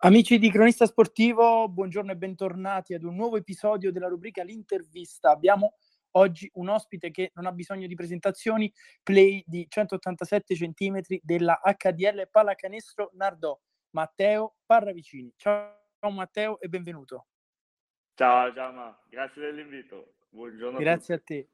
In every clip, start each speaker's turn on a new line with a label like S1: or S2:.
S1: Amici di Cronista Sportivo, buongiorno e bentornati ad un nuovo episodio della rubrica L'intervista. Abbiamo oggi un ospite che non ha bisogno di presentazioni, play di 187 cm della HDL Pallacanestro Nardò, Matteo Parravicini. Ciao Matteo e benvenuto.
S2: Ciao Giamma, grazie dell'invito. Buongiorno.
S1: Grazie a, a te.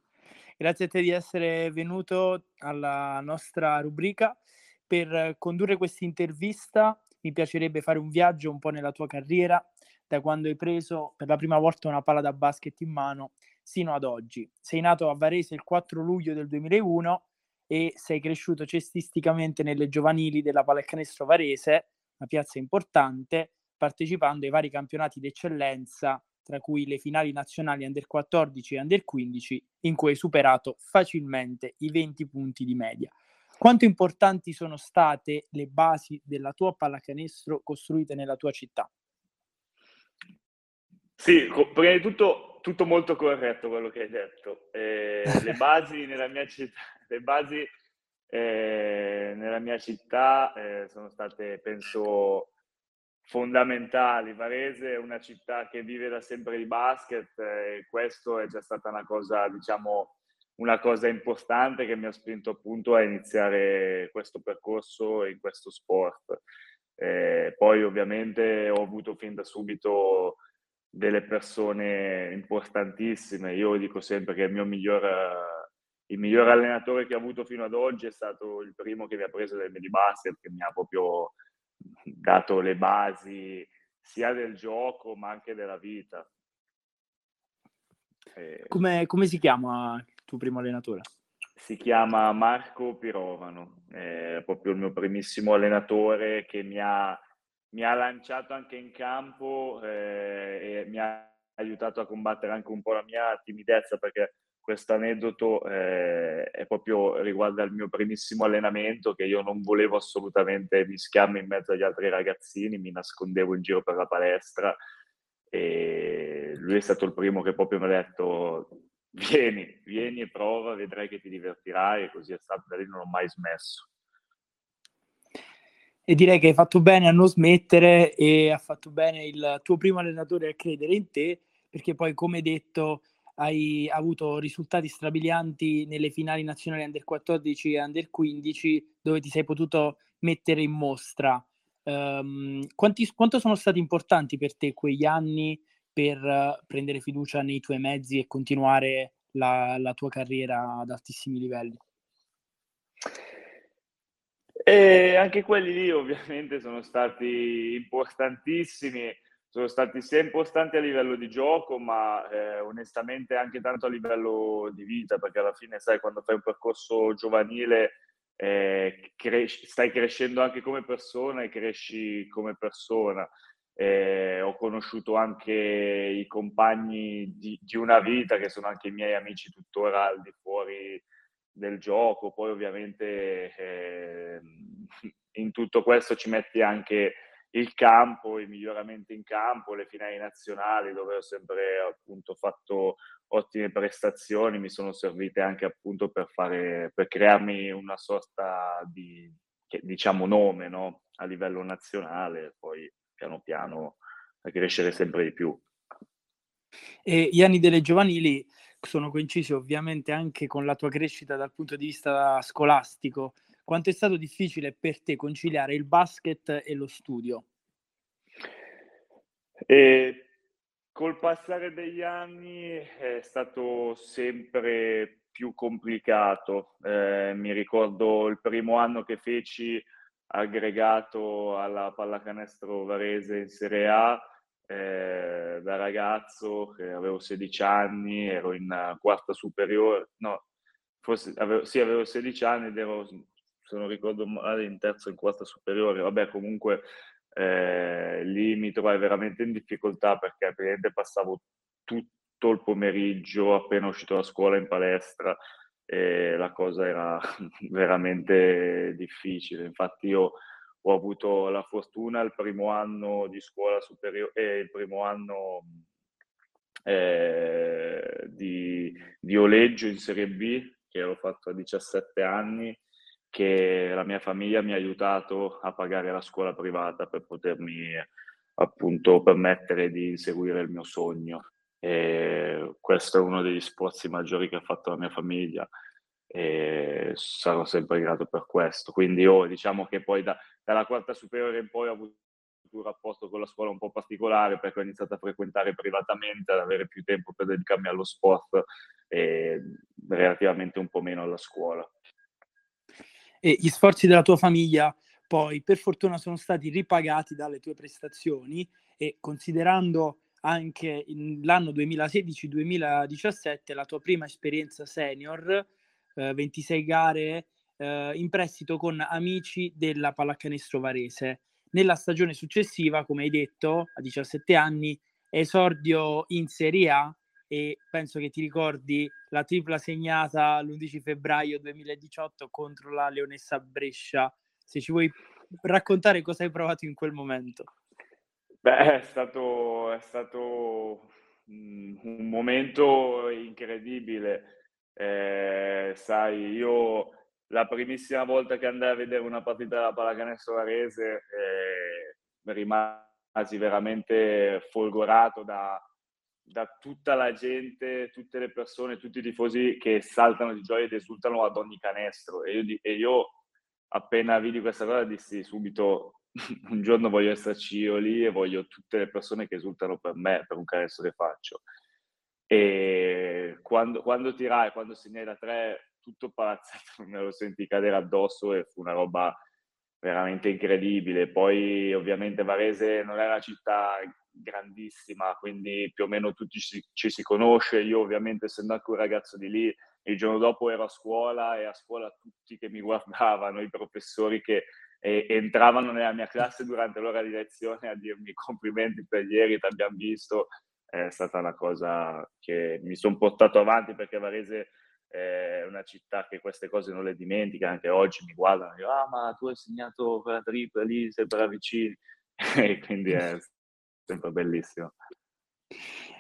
S1: Grazie a te di essere venuto alla nostra rubrica per condurre questa intervista mi piacerebbe fare un viaggio un po' nella tua carriera, da quando hai preso per la prima volta una palla da basket in mano sino ad oggi. Sei nato a Varese il 4 luglio del 2001 e sei cresciuto cestisticamente nelle giovanili della pallacanestro Varese, una piazza importante, partecipando ai vari campionati d'eccellenza, tra cui le finali nazionali Under 14 e Under 15, in cui hai superato facilmente i 20 punti di media. Quanto importanti sono state le basi della tua pallacanestro costruite nella tua città?
S2: Sì, prima di tutto, tutto molto corretto quello che hai detto. Eh, le basi nella mia città, le basi, eh, nella mia città eh, sono state, penso, fondamentali. Varese è una città che vive da sempre di basket e questo è già stata una cosa, diciamo, una cosa importante che mi ha spinto appunto a iniziare questo percorso in questo sport. Eh, poi ovviamente ho avuto fin da subito delle persone importantissime. Io dico sempre che il mio miglior, il miglior allenatore che ho avuto fino ad oggi è stato il primo che mi ha preso del basket, che mi ha proprio dato le basi sia del gioco ma anche della vita.
S1: Eh, come, come si chiama tuo primo allenatore?
S2: Si chiama Marco Pirovano, è proprio il mio primissimo allenatore che mi ha, mi ha lanciato anche in campo eh, e mi ha aiutato a combattere anche un po' la mia timidezza perché questo aneddoto eh, è proprio riguarda il mio primissimo allenamento che io non volevo assolutamente mischiarmi in mezzo agli altri ragazzini, mi nascondevo in giro per la palestra e lui è stato il primo che proprio mi ha detto vieni, vieni e prova, vedrai che ti divertirai e così è stato, da lì non ho mai smesso.
S1: E direi che hai fatto bene a non smettere e ha fatto bene il tuo primo allenatore a credere in te, perché poi, come detto, hai avuto risultati strabilianti nelle finali nazionali under 14 e under 15, dove ti sei potuto mettere in mostra. Um, quanti, quanto sono stati importanti per te quegli anni per prendere fiducia nei tuoi mezzi e continuare la, la tua carriera ad altissimi livelli?
S2: E anche quelli lì ovviamente sono stati importantissimi, sono stati sia importanti a livello di gioco, ma eh, onestamente anche tanto a livello di vita, perché alla fine sai quando fai un percorso giovanile eh, cres- stai crescendo anche come persona e cresci come persona eh, ho conosciuto anche i compagni di, di, una vita che sono anche i miei amici tuttora al di fuori del gioco. Poi ovviamente eh, in tutto questo ci metti anche il campo, i miglioramenti in campo, le finali nazionali dove ho sempre appunto fatto ottime prestazioni, mi sono servite anche appunto per fare, per crearmi una sorta di diciamo nome no? a livello nazionale, poi piano piano a crescere sempre di più.
S1: E gli anni delle giovanili sono coincisi ovviamente anche con la tua crescita dal punto di vista scolastico. Quanto è stato difficile per te conciliare il basket e lo studio?
S2: E col passare degli anni è stato sempre più complicato. Eh, mi ricordo il primo anno che feci aggregato alla pallacanestro Varese in Serie A. Eh, da ragazzo, che avevo 16 anni, ero in quarta superiore, no, forse avevo, sì, avevo 16 anni ed ero, se non ricordo male, in terza o in quarta superiore. Vabbè, comunque eh, lì mi trovai veramente in difficoltà perché praticamente passavo tutto il pomeriggio appena uscito da scuola in palestra e la cosa era veramente difficile. Infatti io ho avuto la fortuna il primo anno di scuola superiore e il primo anno eh, di, di Oleggio in Serie B, che ero fatto a 17 anni, che la mia famiglia mi ha aiutato a pagare la scuola privata per potermi appunto permettere di inseguire il mio sogno. E questo è uno degli sforzi maggiori che ha fatto la mia famiglia e sarò sempre grato per questo. Quindi io diciamo che poi da, dalla quarta superiore in poi ho avuto un rapporto con la scuola un po' particolare perché ho iniziato a frequentare privatamente, ad avere più tempo per dedicarmi allo sport e relativamente un po' meno alla scuola.
S1: E gli sforzi della tua famiglia poi per fortuna sono stati ripagati dalle tue prestazioni e considerando anche l'anno 2016-2017 la tua prima esperienza senior, eh, 26 gare eh, in prestito con amici della pallacanestro Varese. Nella stagione successiva, come hai detto, a 17 anni, esordio in Serie A e penso che ti ricordi la tripla segnata l'11 febbraio 2018 contro la Leonessa Brescia se ci vuoi raccontare cosa hai provato in quel momento.
S2: Beh, è stato, è stato un momento incredibile. Eh, sai, io la primissima volta che andai a vedere una partita della pallacanestro Varese eh, rimasi veramente folgorato da, da tutta la gente, tutte le persone, tutti i tifosi che saltano di gioia ed esultano ad ogni canestro. E io, e io appena vidi questa cosa dissi subito un giorno voglio esserci io lì e voglio tutte le persone che esultano per me, per un canestro che faccio. E quando, quando tirai, quando segnai da tre, tutto palazzetto me lo senti cadere addosso e fu una roba veramente incredibile. Poi ovviamente Varese non è una città grandissima, quindi più o meno tutti ci, ci si conosce. Io ovviamente essendo anche un ragazzo di lì il giorno dopo ero a scuola e a scuola tutti che mi guardavano, i professori che eh, entravano nella mia classe durante l'ora di lezione a dirmi complimenti per ieri, ti abbiamo visto, è stata una cosa che mi sono portato avanti perché Varese è una città che queste cose non le dimentica, anche oggi mi guardano e dicono ah ma tu hai segnato quella tripla lì, sei bravicini, e quindi è sempre bellissimo.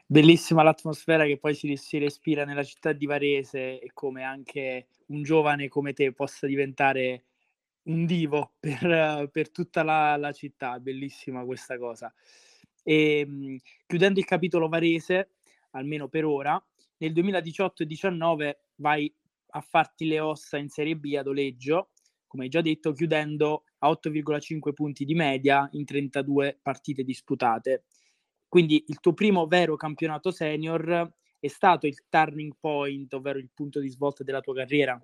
S1: Bellissima l'atmosfera che poi si, si, respira nella città di Varese e come anche un giovane come te possa diventare un divo per, per tutta la, la, città, bellissima questa cosa. E, ehm, chiudendo il capitolo Varese, almeno per ora, nel 2018 2019 vai a farti le ossa in Serie B ad Oleggio, come già detto, chiudendo a 8,5 punti di media in 32 partite disputate. Quindi il tuo primo vero campionato senior è stato il turning point, ovvero il punto di svolta della tua carriera?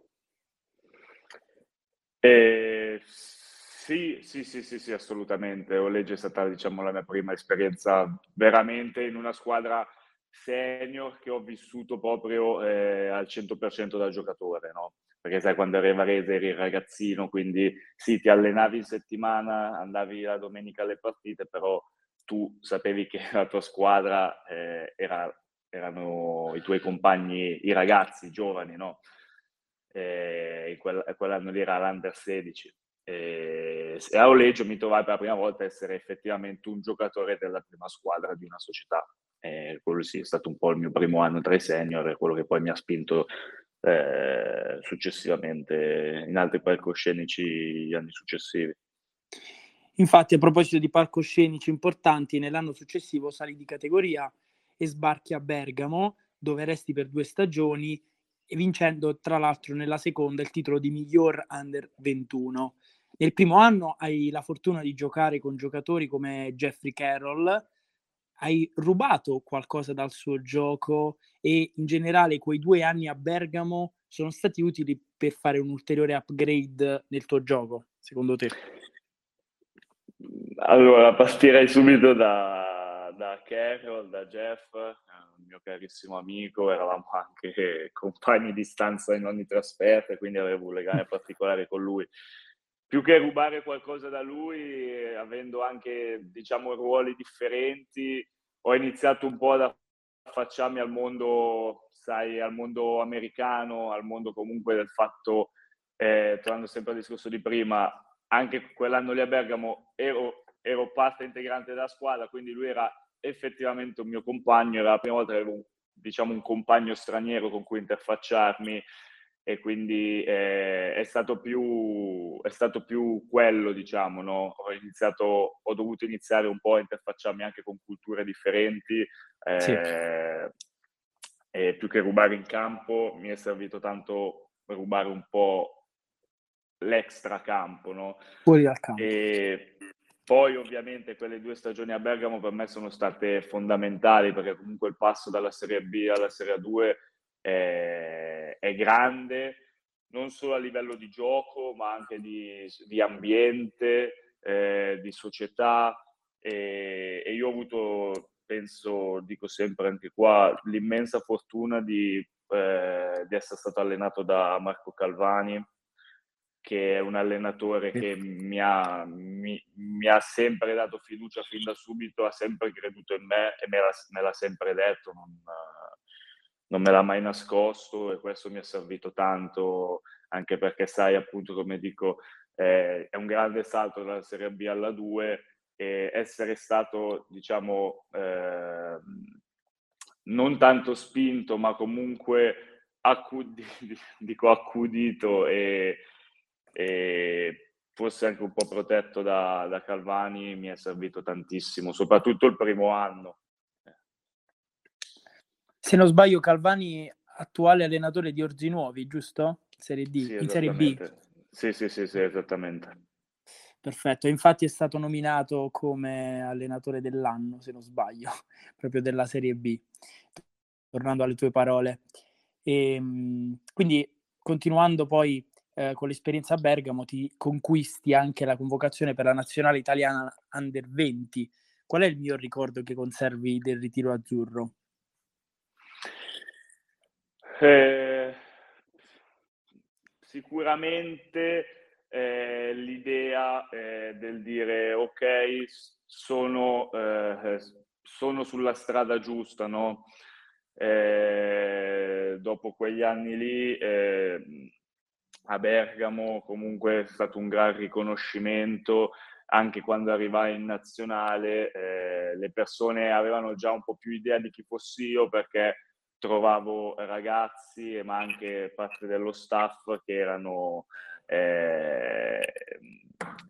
S2: Eh, sì, sì, sì, sì, sì, assolutamente. Oleggio è stata, diciamo, la mia prima esperienza veramente in una squadra senior che ho vissuto proprio eh, al 100% da giocatore, no? Perché sai, quando eri a Varese eri ragazzino, quindi sì, ti allenavi in settimana, andavi la domenica alle partite, però tu sapevi che la tua squadra eh, era, erano i tuoi compagni, i ragazzi, i giovani, no? E quel, quell'anno lì era l'Under 16. E, e a Oleggio mi trovai per la prima volta a essere effettivamente un giocatore della prima squadra di una società. E quello sì, è stato un po' il mio primo anno tra i senior e quello che poi mi ha spinto eh, successivamente in altri palcoscenici gli anni successivi.
S1: Infatti, a proposito di palcoscenici importanti, nell'anno successivo sali di categoria e sbarchi a Bergamo, dove resti per due stagioni, vincendo tra l'altro nella seconda il titolo di miglior under 21. Nel primo anno hai la fortuna di giocare con giocatori come Jeffrey Carroll, hai rubato qualcosa dal suo gioco e in generale quei due anni a Bergamo sono stati utili per fare un ulteriore upgrade nel tuo gioco, secondo te?
S2: Allora, partirei subito da, da Carol, da Jeff, un mio carissimo amico, eravamo anche compagni di stanza in ogni trasferta, quindi avevo un legame particolare con lui. Più che rubare qualcosa da lui, avendo anche, diciamo, ruoli differenti, ho iniziato un po' ad affacciarmi al mondo, sai, al mondo americano, al mondo comunque del fatto, eh, tornando sempre al discorso di prima, anche quell'anno lì a Bergamo ero, ero parte integrante della squadra, quindi lui era effettivamente un mio compagno, era la prima volta che avevo diciamo, un compagno straniero con cui interfacciarmi e quindi eh, è, stato più, è stato più quello, diciamo, no? Ho iniziato, ho dovuto iniziare un po' a interfacciarmi anche con culture differenti, eh, sì. e più che rubare in campo mi è servito tanto rubare un po' l'extra campo, no?
S1: Fuori dal campo.
S2: E poi ovviamente quelle due stagioni a Bergamo per me sono state fondamentali perché comunque il passo dalla Serie B alla Serie 2 è, è grande, non solo a livello di gioco, ma anche di, di ambiente, eh, di società. E, e, io ho avuto, penso, dico sempre anche qua, l'immensa fortuna di, eh, di essere stato allenato da Marco Calvani, che è un allenatore che mi ha, mi, mi ha, sempre dato fiducia fin da subito, ha sempre creduto in me e me l'ha, me l'ha sempre detto. Non, non me l'ha mai nascosto e questo mi è servito tanto anche perché sai appunto come dico eh, è un grande salto dalla Serie B alla 2 e essere stato diciamo eh, non tanto spinto ma comunque accudito, dico accudito e, e forse anche un po' protetto da, da Calvani mi è servito tantissimo soprattutto il primo anno
S1: se non sbaglio, Calvani, attuale allenatore di Orzi Nuovi, giusto? Serie D,
S2: sì,
S1: in Serie B.
S2: Sì, sì, sì, sì, esattamente.
S1: Perfetto, infatti è stato nominato come allenatore dell'anno, se non sbaglio, proprio della Serie B. Tornando alle tue parole. E, ehm, quindi, continuando poi eh, con l'esperienza a Bergamo, ti conquisti anche la convocazione per la nazionale italiana Under 20. Qual è il mio ricordo che conservi del ritiro azzurro?
S2: Eh, sicuramente eh, l'idea eh, del dire ok, sono, eh, sono, sulla strada giusta, no? Eh, dopo quegli anni lì a Bergamo comunque è stato un gran riconoscimento. Anche quando arrivai in nazionale eh, le persone avevano già un po' più idea di chi fossi io perché trovavo ragazzi ma anche parte dello staff che erano eh,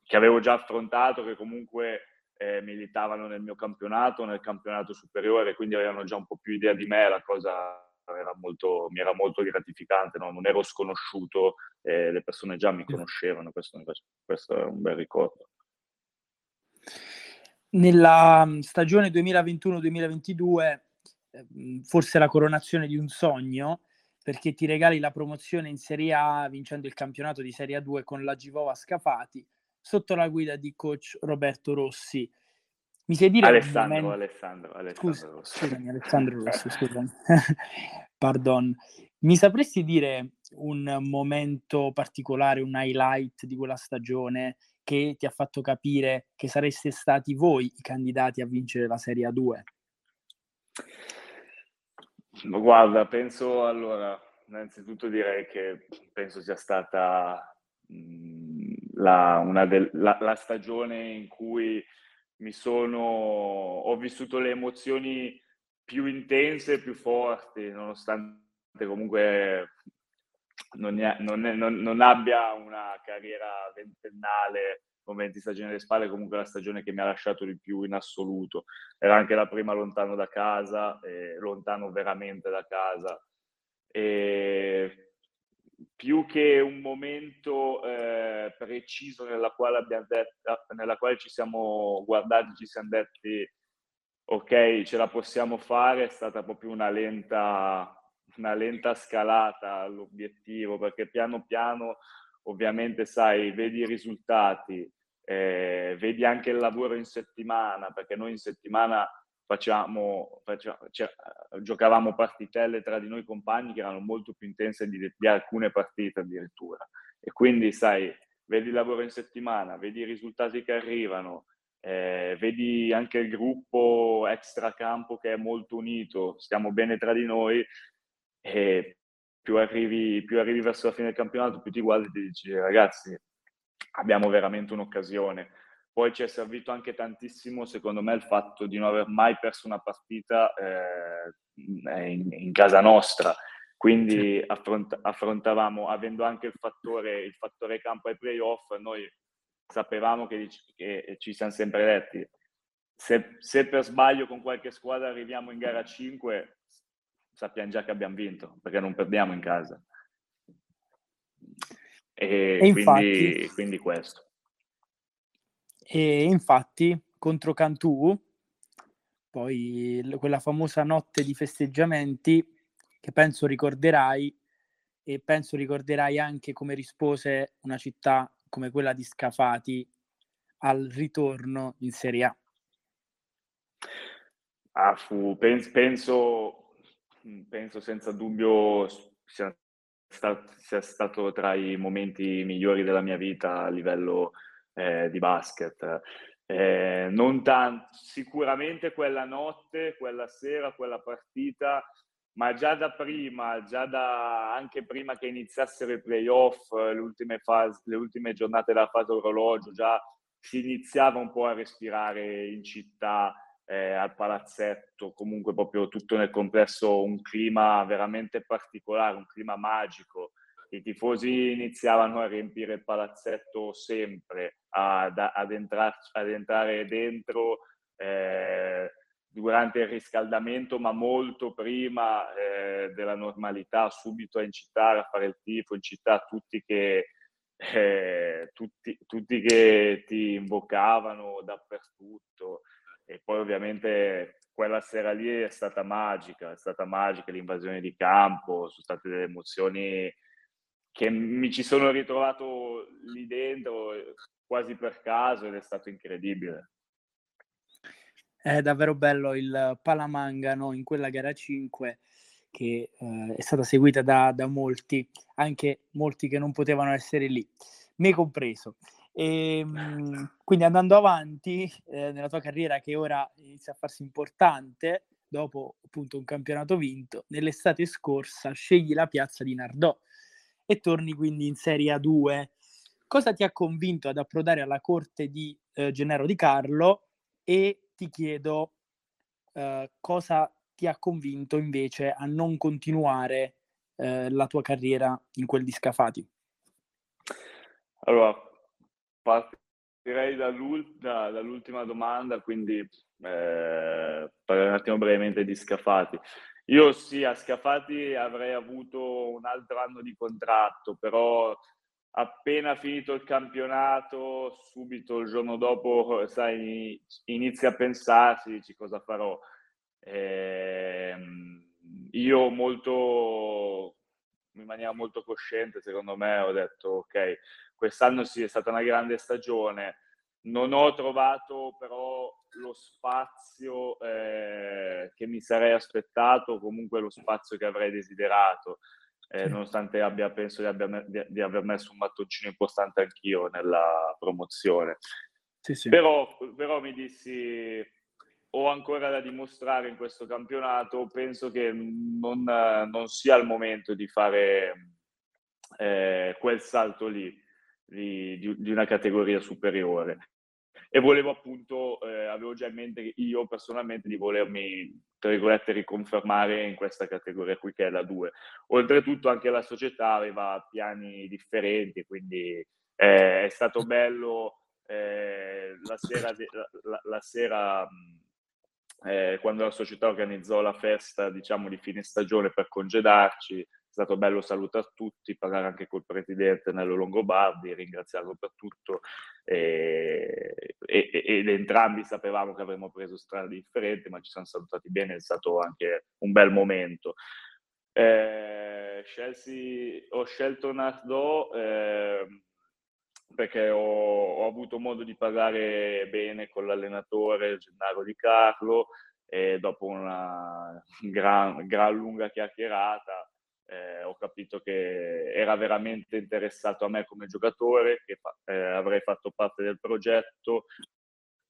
S2: che avevo già affrontato, che comunque eh, militavano nel mio campionato, nel campionato superiore, quindi avevano già un po' più idea di me, la cosa era molto, mi era molto gratificante, no? non ero sconosciuto, eh, le persone già mi conoscevano, questo, questo è un bel ricordo.
S1: Nella mm, stagione 2021-2022 Ehm, forse la coronazione di un sogno perché ti regali la promozione in Serie A vincendo il campionato di Serie A2 con la Givova Scafati sotto la guida di coach Roberto Rossi.
S2: Mi sai dire Alessandro, momento... Alessandro, Alessandro
S1: Scusa, Rossi. Scusami, Alessandro Rossi, scusami. Pardon. Mi sapresti dire un momento particolare, un highlight di quella stagione che ti ha fatto capire che sareste stati voi i candidati a vincere la Serie A2?
S2: Guarda, penso allora, innanzitutto direi che penso sia stata mh, la, una del, la, la, stagione in cui mi sono, ho vissuto le emozioni più intense e più forti, nonostante comunque non, non, non, non abbia una carriera ventennale con 20 stagioni alle spalle, comunque la stagione che mi ha lasciato di più in assoluto. Era anche la prima lontano da casa, eh, lontano veramente da casa. E più che un momento eh, preciso nella quale, detto, nella quale ci siamo guardati, ci siamo detti ok, ce la possiamo fare, è stata proprio una lenta, una lenta scalata all'obiettivo, perché piano piano ovviamente sai, vedi i risultati, eh, vedi anche il lavoro in settimana, perché noi in settimana facciamo, facciamo cioè, giocavamo partitelle tra di noi compagni che erano molto più intense di, di alcune partite addirittura. E quindi, sai, vedi il lavoro in settimana, vedi i risultati che arrivano, eh, vedi anche il gruppo extracampo che è molto unito, stiamo bene tra di noi e più arrivi, più arrivi verso la fine del campionato, più ti guardi e ti dici ragazzi, abbiamo veramente un'occasione. Poi ci è servito anche tantissimo, secondo me, il fatto di non aver mai perso una partita eh, in, in, casa nostra. Quindi affront- affrontavamo, avendo anche il fattore, il fattore campo ai playoff, noi sapevamo che, che ci siamo sempre detti, se, se, per sbaglio con qualche squadra arriviamo in gara 5, sappiamo già che abbiamo vinto, perché non perdiamo in casa. E, e infatti, quindi, quindi questo.
S1: E infatti contro Cantù, poi quella famosa notte di festeggiamenti che penso ricorderai e penso ricorderai anche come rispose una città come quella di Scafati al ritorno in Serie A.
S2: Ah, fu, penso, penso, penso senza dubbio sia stato, sia stato tra i momenti migliori della mia vita a livello eh, di basket. Eh, non tanto, sicuramente quella notte, quella sera, quella partita, ma già da prima, già da, anche prima che iniziassero i playoff, le ultime, fasi, le ultime giornate della fase orologio, già si iniziava un po' a respirare in città, eh, al palazzetto, comunque proprio tutto nel complesso un clima veramente particolare, un clima magico. I tifosi iniziavano a riempire il palazzetto sempre, ad, ad, entrar, ad entrare dentro eh, durante il riscaldamento, ma molto prima eh, della normalità, subito in città a fare il tifo, in città tutti che, eh, tutti, tutti che ti invocavano dappertutto. E poi ovviamente quella sera lì è stata magica, è stata magica l'invasione di campo, sono state delle emozioni che mi ci sono ritrovato lì dentro quasi per caso ed è stato incredibile.
S1: È davvero bello il Palamangano in quella gara 5 che eh, è stata seguita da, da, molti, anche molti che non potevano essere lì, me compreso. E, ehm, quindi andando avanti eh, nella tua carriera che ora inizia a farsi importante, dopo appunto un campionato vinto, nell'estate scorsa scegli la piazza di Nardò e torni quindi in Serie A2. Cosa ti ha convinto ad approdare alla corte di eh, Gennaro Di Carlo e ti chiedo eh, cosa ti ha convinto invece a non continuare eh, la tua carriera in quel di Scafati?
S2: Allora, Partirei da, dall'ultima domanda, quindi eh, parlerò un attimo brevemente di Scafati. Io sì, a Scafati avrei avuto un altro anno di contratto, però appena finito il campionato, subito il giorno dopo, sai, inizi a pensarsi, dici cosa farò. Eh, io molto, in maniera molto cosciente, secondo me, ho detto ok, quest'anno sì è stata una grande stagione, non ho trovato però lo spazio eh, che mi sarei aspettato, comunque lo spazio che avrei desiderato, eh, sì. nonostante abbia, penso di, abbia, di, di, aver messo un mattoncino importante anch'io nella promozione. Sì, sì. Però, però mi dissi, ho ancora da dimostrare in questo campionato, penso che non, non sia il momento di fare eh, quel salto lì di, di, di una categoria superiore. E volevo appunto, eh, avevo già in mente io personalmente di volermi, tra virgolette, riconfermare in questa categoria qui che è la 2. Oltretutto anche la società aveva piani differenti, quindi eh, è stato bello eh, la sera, la, la sera eh, quando la società organizzò la festa, diciamo, di fine stagione per congedarci, è stato bello salutare tutti, parlare anche col presidente Nello Longobardi, ringraziarlo per tutto e, e, ed entrambi sapevamo che avremmo preso strade differenti, ma ci siamo salutati bene, è stato anche un bel momento. Eh, scelsi, ho scelto Nardò eh, perché ho, ho, avuto modo di parlare bene con l'allenatore Gennaro Di Carlo e dopo una gran, gran lunga chiacchierata eh, ho capito che era veramente interessato a me come giocatore, che eh, avrei fatto parte del progetto,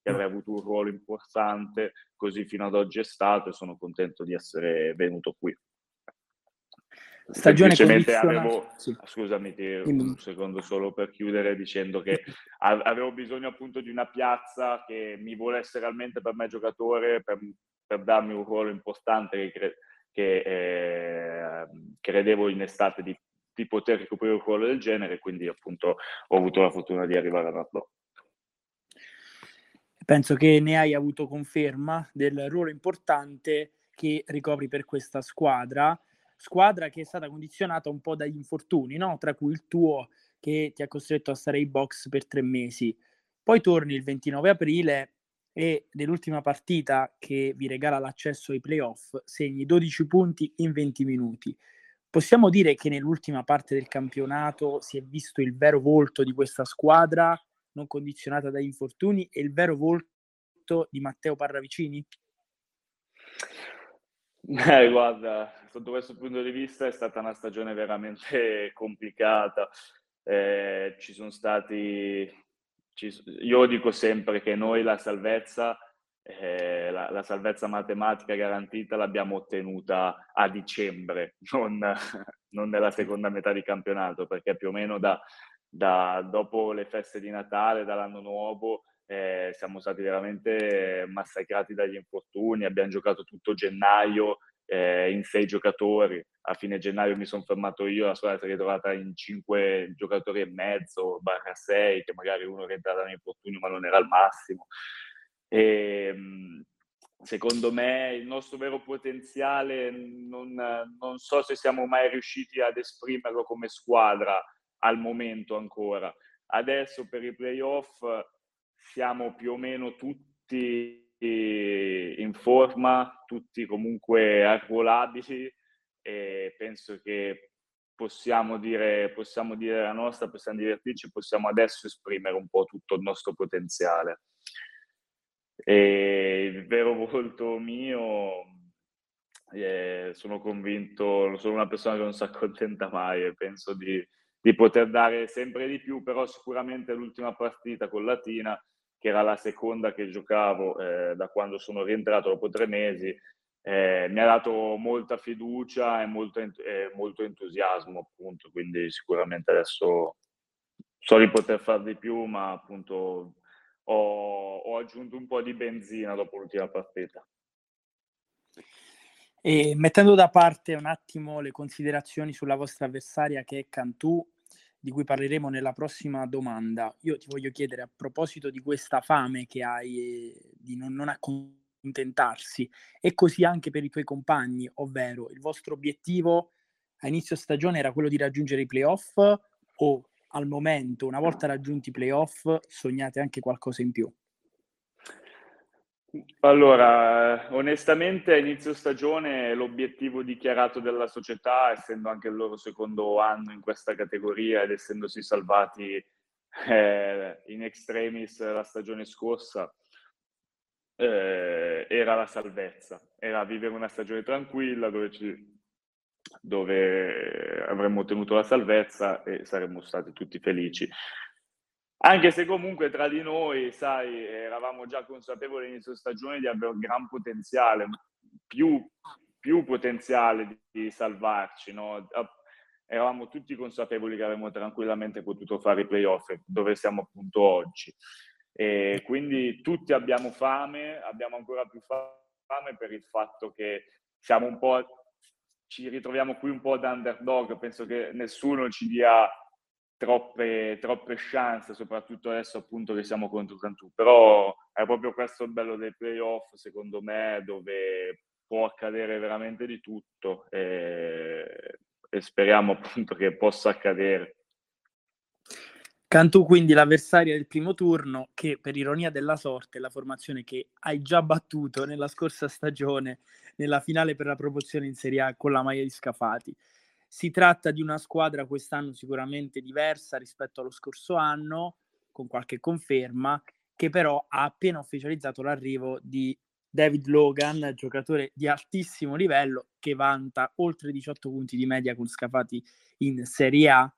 S2: che avrei avuto un ruolo importante, così fino ad oggi è stato e sono contento di essere venuto qui.
S1: Stagione
S2: Semplicemente avevo, sì. scusami un secondo solo per chiudere dicendo che avevo bisogno appunto di una piazza che mi volesse realmente per me giocatore, per, per darmi un ruolo importante che, cre- che eh, credevo in estate di, di, poter ricoprire un ruolo del genere, quindi appunto ho avuto la fortuna di arrivare a Nardò.
S1: Penso che ne hai avuto conferma del ruolo importante che ricopri per questa squadra, squadra che è stata condizionata un po' dagli infortuni, no? tra cui il tuo che ti ha costretto a stare in box per tre mesi. Poi torni il 29 aprile e nell'ultima partita che vi regala l'accesso ai playoff segni 12 punti in 20 minuti. Possiamo dire che nell'ultima parte del campionato si è visto il vero volto di questa squadra, non condizionata dagli infortuni, e il vero volto di Matteo Parravicini?
S2: Eh, guarda, sotto questo punto di vista è stata una stagione veramente complicata. Eh, ci sono stati, io dico sempre che noi la salvezza, eh, la, la, salvezza matematica garantita l'abbiamo ottenuta a dicembre, non, non, nella seconda metà di campionato, perché più o meno da, da dopo le feste di Natale, dall'anno nuovo, eh, siamo stati veramente massacrati dagli infortuni, abbiamo giocato tutto gennaio eh, in sei giocatori, a fine gennaio mi sono fermato io, la squadra si è ritrovata in cinque giocatori e mezzo, barra sei, che magari uno rientrava da infortunio ma non era al massimo. E, ehm, secondo me il nostro vero potenziale non, non so se siamo mai riusciti ad esprimerlo come squadra al momento ancora. Adesso per i playoff siamo più o meno tutti in forma, tutti comunque arruolabili e penso che possiamo dire, possiamo dire la nostra, possiamo divertirci, possiamo adesso esprimere un po' tutto il nostro potenziale. E il vero volto mio, eh, sono convinto, sono una persona che non si accontenta mai e penso di, di poter dare sempre di più, però sicuramente l'ultima partita con Latina che era la seconda che giocavo eh, da quando sono rientrato dopo tre mesi, eh, mi ha dato molta fiducia e molto, eh, molto, entusiasmo, appunto, quindi sicuramente adesso so di poter fare di più, ma appunto ho, ho aggiunto un po' di benzina dopo l'ultima partita.
S1: E mettendo da parte un attimo le considerazioni sulla vostra avversaria che è Cantù, di cui parleremo nella prossima domanda. Io ti voglio chiedere a proposito di questa fame che hai eh, di non, non accontentarsi, e così anche per i tuoi compagni, ovvero il vostro obiettivo a inizio stagione era quello di raggiungere i playoff o al momento, una volta raggiunti i playoff, sognate anche qualcosa in più?
S2: Allora, onestamente a inizio stagione l'obiettivo dichiarato della società, essendo anche il loro secondo anno in questa categoria ed essendosi salvati eh, in extremis la stagione scorsa, eh, era la salvezza, era vivere una stagione tranquilla dove, ci, dove avremmo ottenuto la salvezza e saremmo stati tutti felici. Anche se comunque tra di noi, sai, eravamo già consapevoli all'inizio stagione di avere un gran potenziale, più, più potenziale di, salvarci, no? Eravamo tutti consapevoli che avremmo tranquillamente potuto fare i playoff dove siamo appunto oggi. E quindi tutti abbiamo fame, abbiamo ancora più fame per il fatto che siamo un po', ci ritroviamo qui un po' da underdog, penso che nessuno ci dia troppe, troppe chance, soprattutto adesso appunto che siamo contro Cantù. Però è proprio questo il bello dei playoff, secondo me, dove può accadere veramente di tutto e, e speriamo appunto che possa accadere.
S1: Cantù quindi l'avversaria del primo turno che per ironia della sorte è la formazione che hai già battuto nella scorsa stagione nella finale per la promozione in Serie A con la maglia di Scafati. Si tratta di una squadra quest'anno sicuramente diversa rispetto allo scorso anno, con qualche conferma, che però ha appena ufficializzato l'arrivo di David Logan, giocatore di altissimo livello che vanta oltre 18 punti di media con scafati in Serie A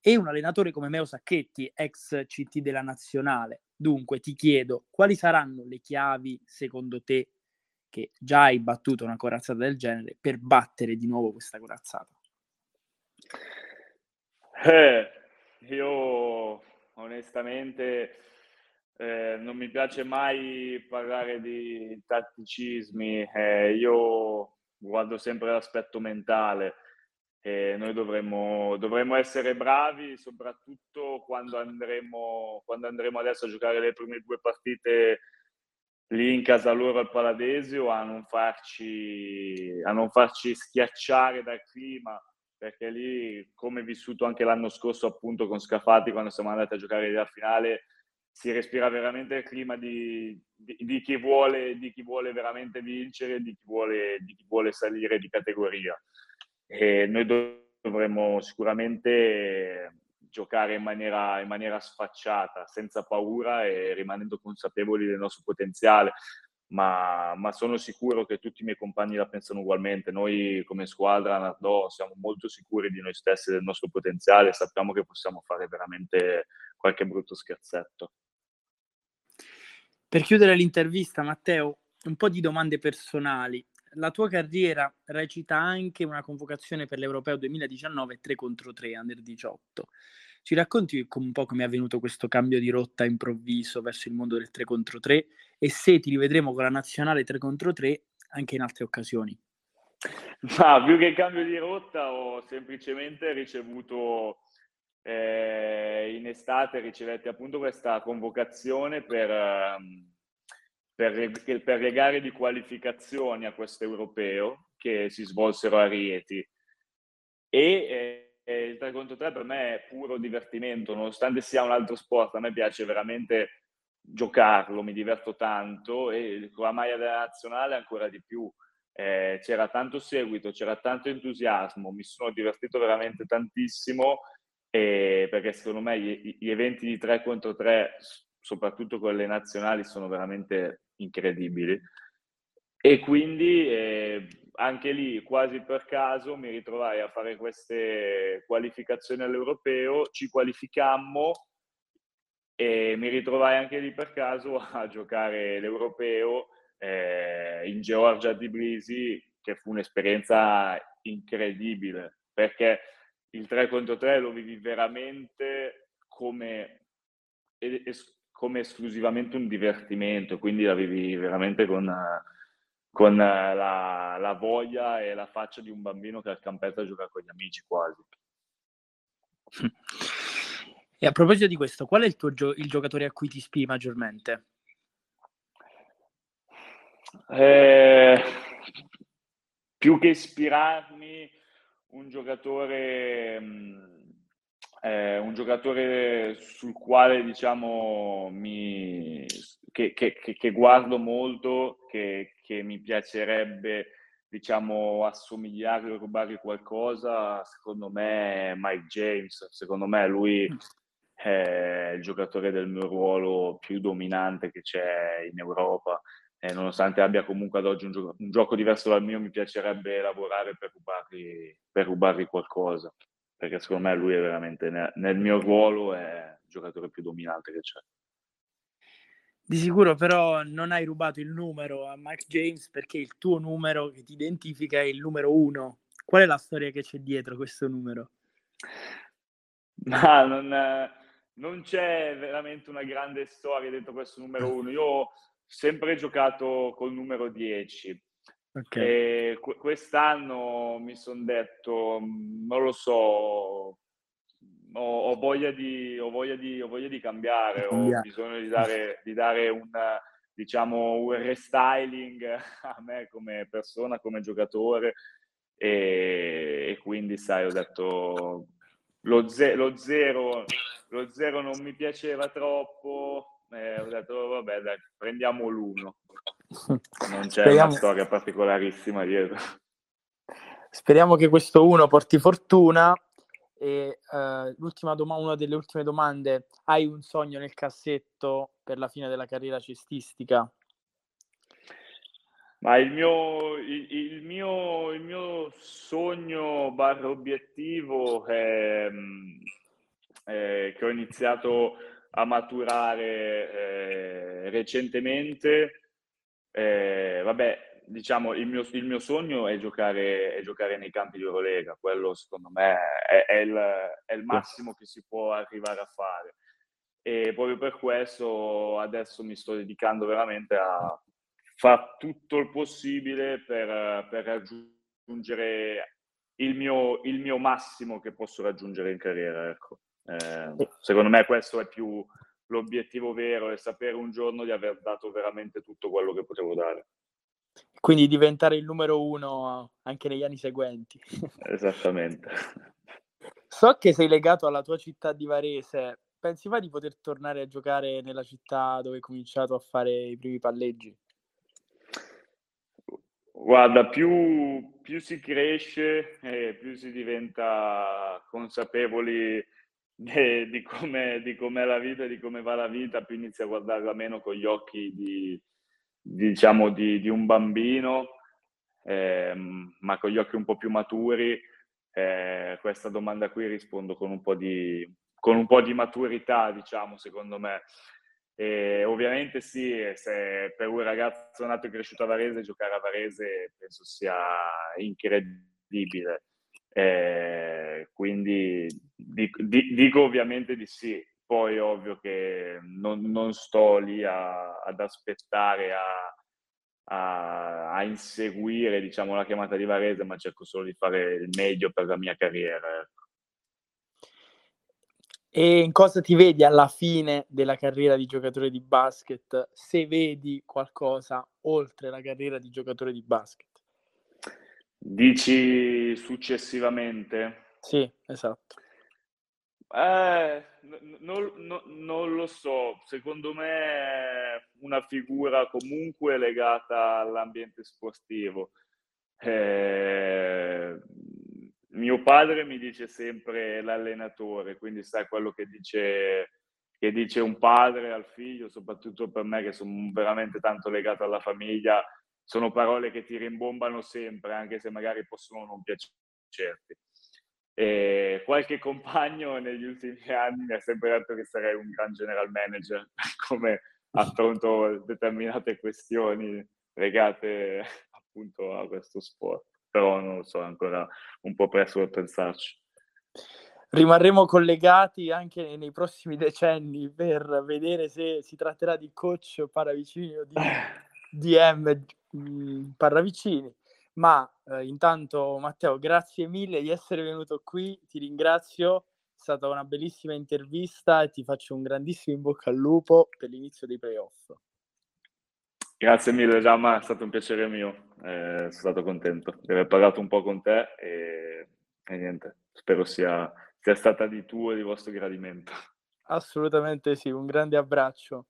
S1: e un allenatore come Meo Sacchetti, ex CT della nazionale. Dunque ti chiedo quali saranno le chiavi secondo te che già hai battuto una corazzata del genere per battere di nuovo questa corazzata?
S2: Eh, io onestamente eh, non mi piace mai parlare di tatticismi. Eh, io guardo sempre l'aspetto mentale e noi dovremmo, dovremmo essere bravi soprattutto quando andremo, quando andremo adesso a giocare le prime due partite lì in casa loro al Paladesio a non farci, a non farci schiacciare dal clima perché lì come vissuto anche l'anno scorso appunto con Scafati quando siamo andati a giocare la finale si respira veramente il clima di, di, di, chi, vuole, di chi vuole veramente vincere, di chi vuole, chi vuole salire di categoria. E noi dovremmo sicuramente giocare in maniera, in maniera sfacciata, senza paura e rimanendo consapevoli del nostro potenziale. Ma, ma, sono sicuro che tutti i miei compagni la pensano ugualmente. Noi come squadra Nardò siamo molto sicuri di noi stessi, del nostro potenziale, sappiamo che possiamo fare veramente qualche brutto scherzetto.
S1: Per chiudere l'intervista, Matteo, un po' di domande personali. La tua carriera recita anche una convocazione per l'Europeo 2019 3 contro 3 Under 18. Ci racconti un po' come è avvenuto questo cambio di rotta improvviso verso il mondo del 3 contro 3 e se ti rivedremo con la nazionale 3 contro 3 anche in altre occasioni?
S2: Ma più che cambio di rotta ho semplicemente ricevuto eh, in estate ricevetti appunto questa convocazione per, ehm, per, per, le gare di qualificazione a questo europeo che si svolsero a Rieti. E eh, il 3 contro 3 per me è puro divertimento, nonostante sia un altro sport, a me piace veramente giocarlo, mi diverto tanto e con la maglia della nazionale ancora di più. Eh, c'era tanto seguito, c'era tanto entusiasmo, mi sono divertito veramente tantissimo e perché secondo me gli, gli, eventi di 3 contro 3, soprattutto con le nazionali, sono veramente incredibili. E quindi eh, anche lì, quasi per caso, mi ritrovai a fare queste qualificazioni all'europeo, ci qualificammo e mi ritrovai anche lì per caso a giocare l'europeo eh, in Georgia di Blisi, che fu un'esperienza incredibile, perché il 3 contro 3 lo vivi veramente come, es, come esclusivamente un divertimento, quindi la vivi veramente con, con la, la, voglia e la faccia di un bambino che al campetto gioca con gli amici quasi.
S1: E a proposito di questo, qual è il, tuo gio- il giocatore a cui ti ispiri maggiormente?
S2: Eh, più che ispirarmi, un giocatore, mm, eh, un giocatore sul quale diciamo mi, che, che, che guardo molto, che, che, mi piacerebbe diciamo assomigliargli o rubargli qualcosa, secondo me è Mike James, secondo me lui è il giocatore del mio ruolo più dominante che c'è in Europa. Eh, nonostante abbia comunque ad oggi un, gio- un, gioco diverso dal mio, mi piacerebbe lavorare per rubargli, per rubargli qualcosa, perché secondo me lui è veramente, nel, mio ruolo, è il giocatore più dominante che c'è.
S1: Di sicuro però non hai rubato il numero a Mike James perché il tuo numero che ti identifica è il numero uno. Qual è la storia che c'è dietro questo numero?
S2: Ma non, non c'è veramente una grande storia dentro questo numero uno. Io sempre giocato col numero 10. Okay. E quest'anno mi sono detto, mm, non lo so, ho, ho, voglia, di, ho, voglia, di, ho voglia di cambiare, ho bisogno di dare, di dare un, diciamo, un restyling a me come persona, come giocatore e, e quindi, sai, ho detto lo, ze- lo, zero, lo zero non mi piaceva troppo, eh, ho detto vabbè dai, prendiamo l'uno. Non c'è Speriamo... una storia particolarissima dietro.
S1: Speriamo che questo uno porti fortuna. E uh, l'ultima dom- una delle ultime domande: hai un sogno nel cassetto per la fine della carriera cestistica?
S2: Ma il mio, il, il mio, il mio sogno barra obiettivo è, è che ho iniziato a maturare eh, recentemente. Eh, vabbè, diciamo, il mio, il mio sogno è giocare, è giocare, nei campi di Eurolega, quello secondo me è, è, il, è il massimo che si può arrivare a fare. E proprio per questo adesso mi sto dedicando veramente a, fa tutto il possibile per, per raggiungere il mio, il mio, massimo che posso raggiungere in carriera. Ecco. Eh, secondo me questo è più l'obiettivo vero, è sapere un giorno di aver dato veramente tutto quello che potevo dare.
S1: Quindi diventare il numero uno anche negli anni seguenti.
S2: Esattamente.
S1: So che sei legato alla tua città di Varese. Pensi mai di poter tornare a giocare nella città dove hai cominciato a fare i primi palleggi?
S2: Guarda, più, più si cresce e più si diventa consapevoli di, di, come, di com'è la vita e di come va la vita, più inizi a guardarla meno con gli occhi di, diciamo, di, di un bambino, eh, ma con gli occhi un po' più maturi. Eh, questa domanda qui rispondo con un po' di, con un po' di maturità, diciamo, secondo me. E ovviamente sì, se per un ragazzo nato e cresciuto a Varese, giocare a Varese penso sia incredibile. Eh, quindi dico, dico, ovviamente di sì. Poi ovvio che non, non sto lì a, ad aspettare a, a, a, inseguire diciamo, la chiamata di Varese, ma cerco solo di fare il meglio per la mia carriera. Ecco.
S1: E in cosa ti vedi alla fine della carriera di giocatore di basket, se vedi qualcosa oltre la carriera di giocatore di basket?
S2: Dici successivamente?
S1: Sì, esatto.
S2: Eh, non, non, non, lo so, secondo me è una figura comunque legata all'ambiente sportivo. Eh, mio padre mi dice sempre l'allenatore, quindi sai quello che dice, che dice un padre al figlio, soprattutto per me che sono veramente tanto legato alla famiglia, sono parole che ti rimbombano sempre, anche se magari possono non piacerti. E qualche compagno negli ultimi anni mi ha sempre detto che sarei un gran general manager, come affronto determinate questioni legate appunto a questo sport però non lo so, è ancora un po' presto per pensarci.
S1: Rimarremo collegati anche nei prossimi decenni per vedere se si tratterà di coach Paravicini o di DM mm, Paravicini. Ma eh, intanto Matteo, grazie mille di essere venuto qui, ti ringrazio, è stata una bellissima intervista e ti faccio un grandissimo in bocca al lupo per l'inizio dei playoff.
S2: Grazie mille Giamma, è stato un piacere mio, eh, sono stato contento di aver parlato un po' con te e, e niente, spero sia, sia stata di tuo e di vostro gradimento.
S1: Assolutamente sì, un grande abbraccio.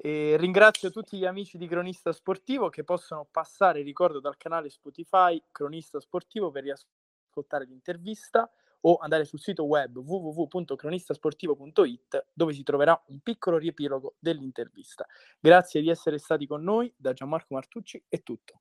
S1: E ringrazio tutti gli amici di Cronista Sportivo che possono passare, ricordo, dal canale Spotify Cronista Sportivo per riascoltare l'intervista o andare sul sito web www.cronistasportivo.it dove si troverà un piccolo riepilogo dell'intervista. Grazie di essere stati con noi, da Gianmarco Martucci è tutto.